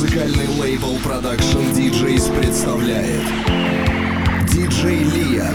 Музыкальный лейбл Production DJs представляет. Диджей Лия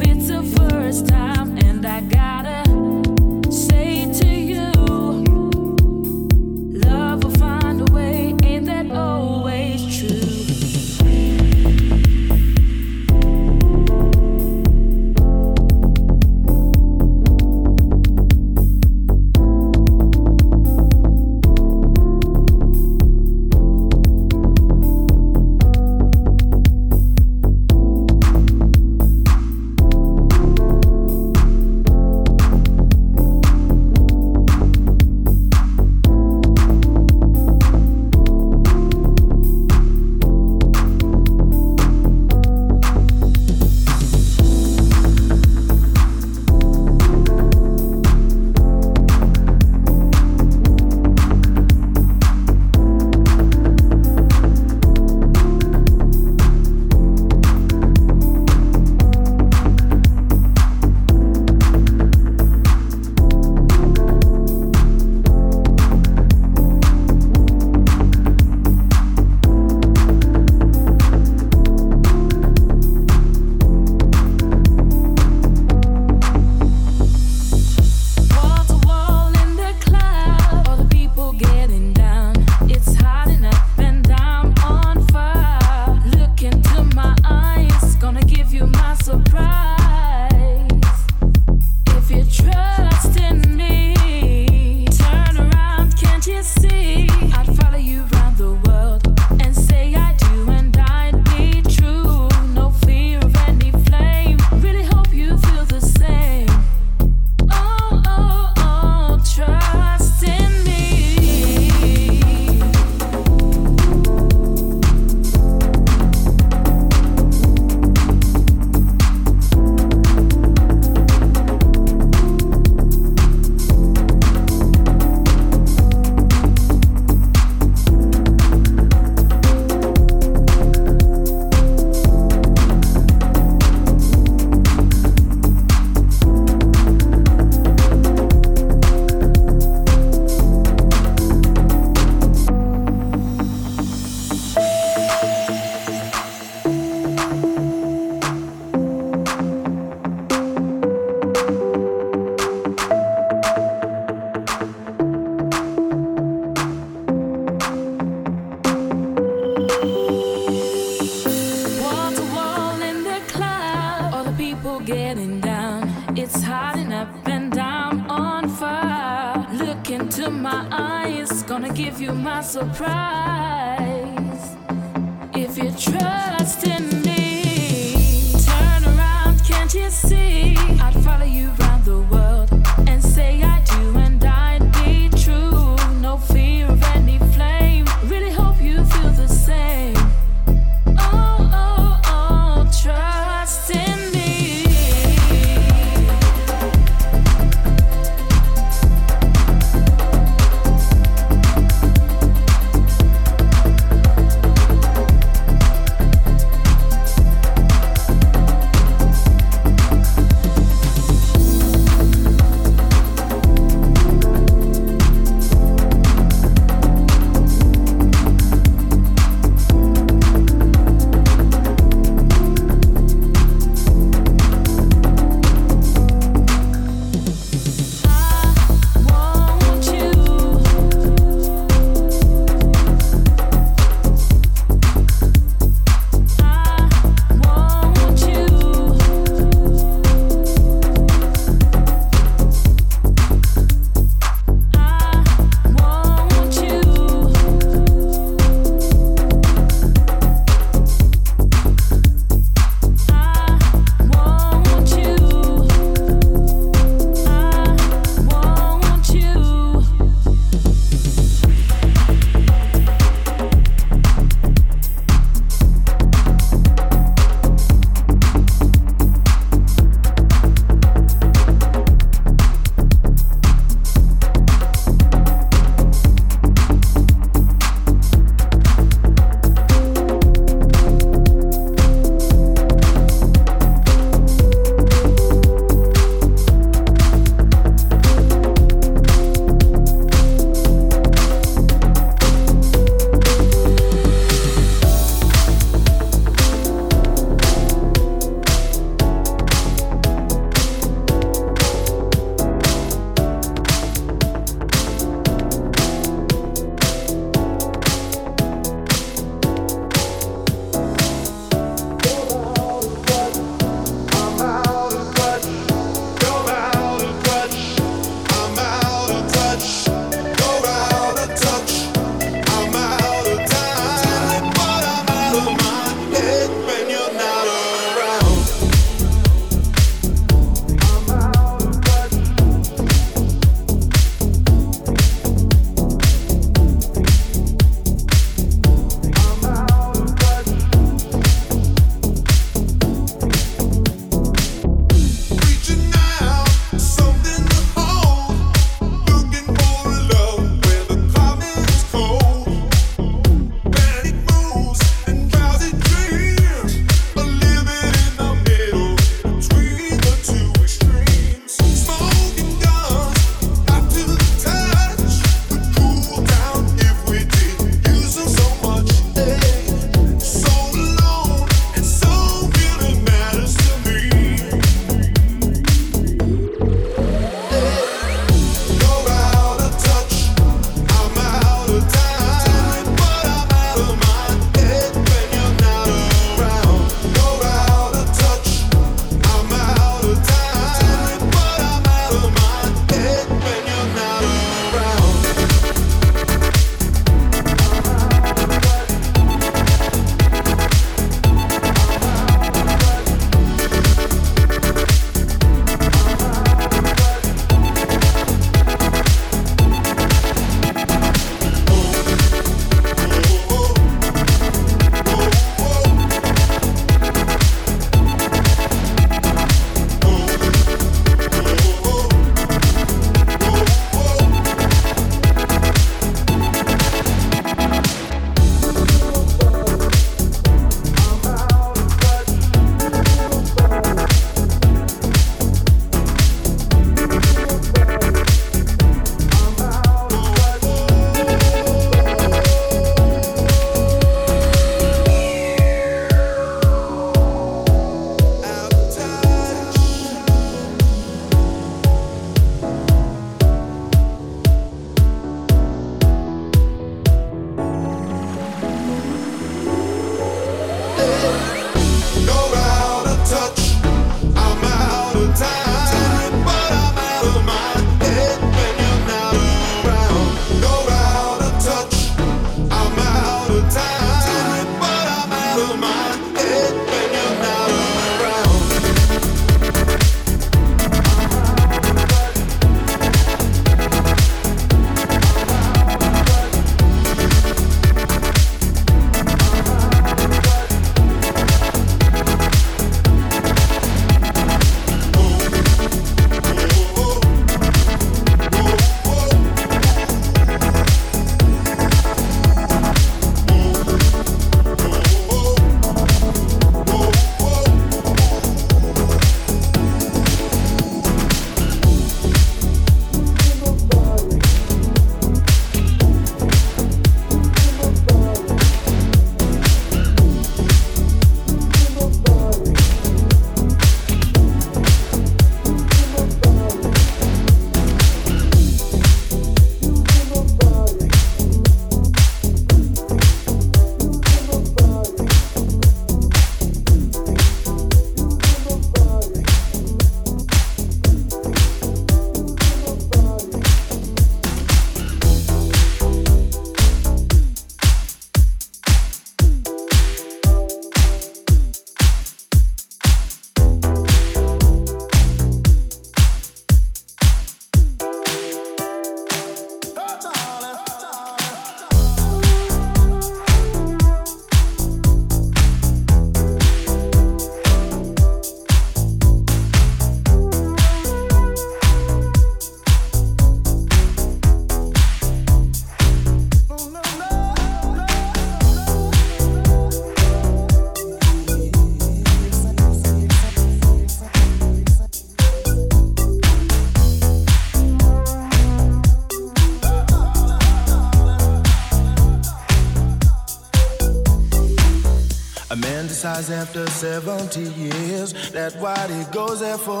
after 70 years. that what he goes there for,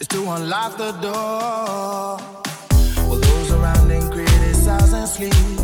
is to unlock the door. Well, those around him criticize and sleep.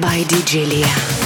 by DJ Liya.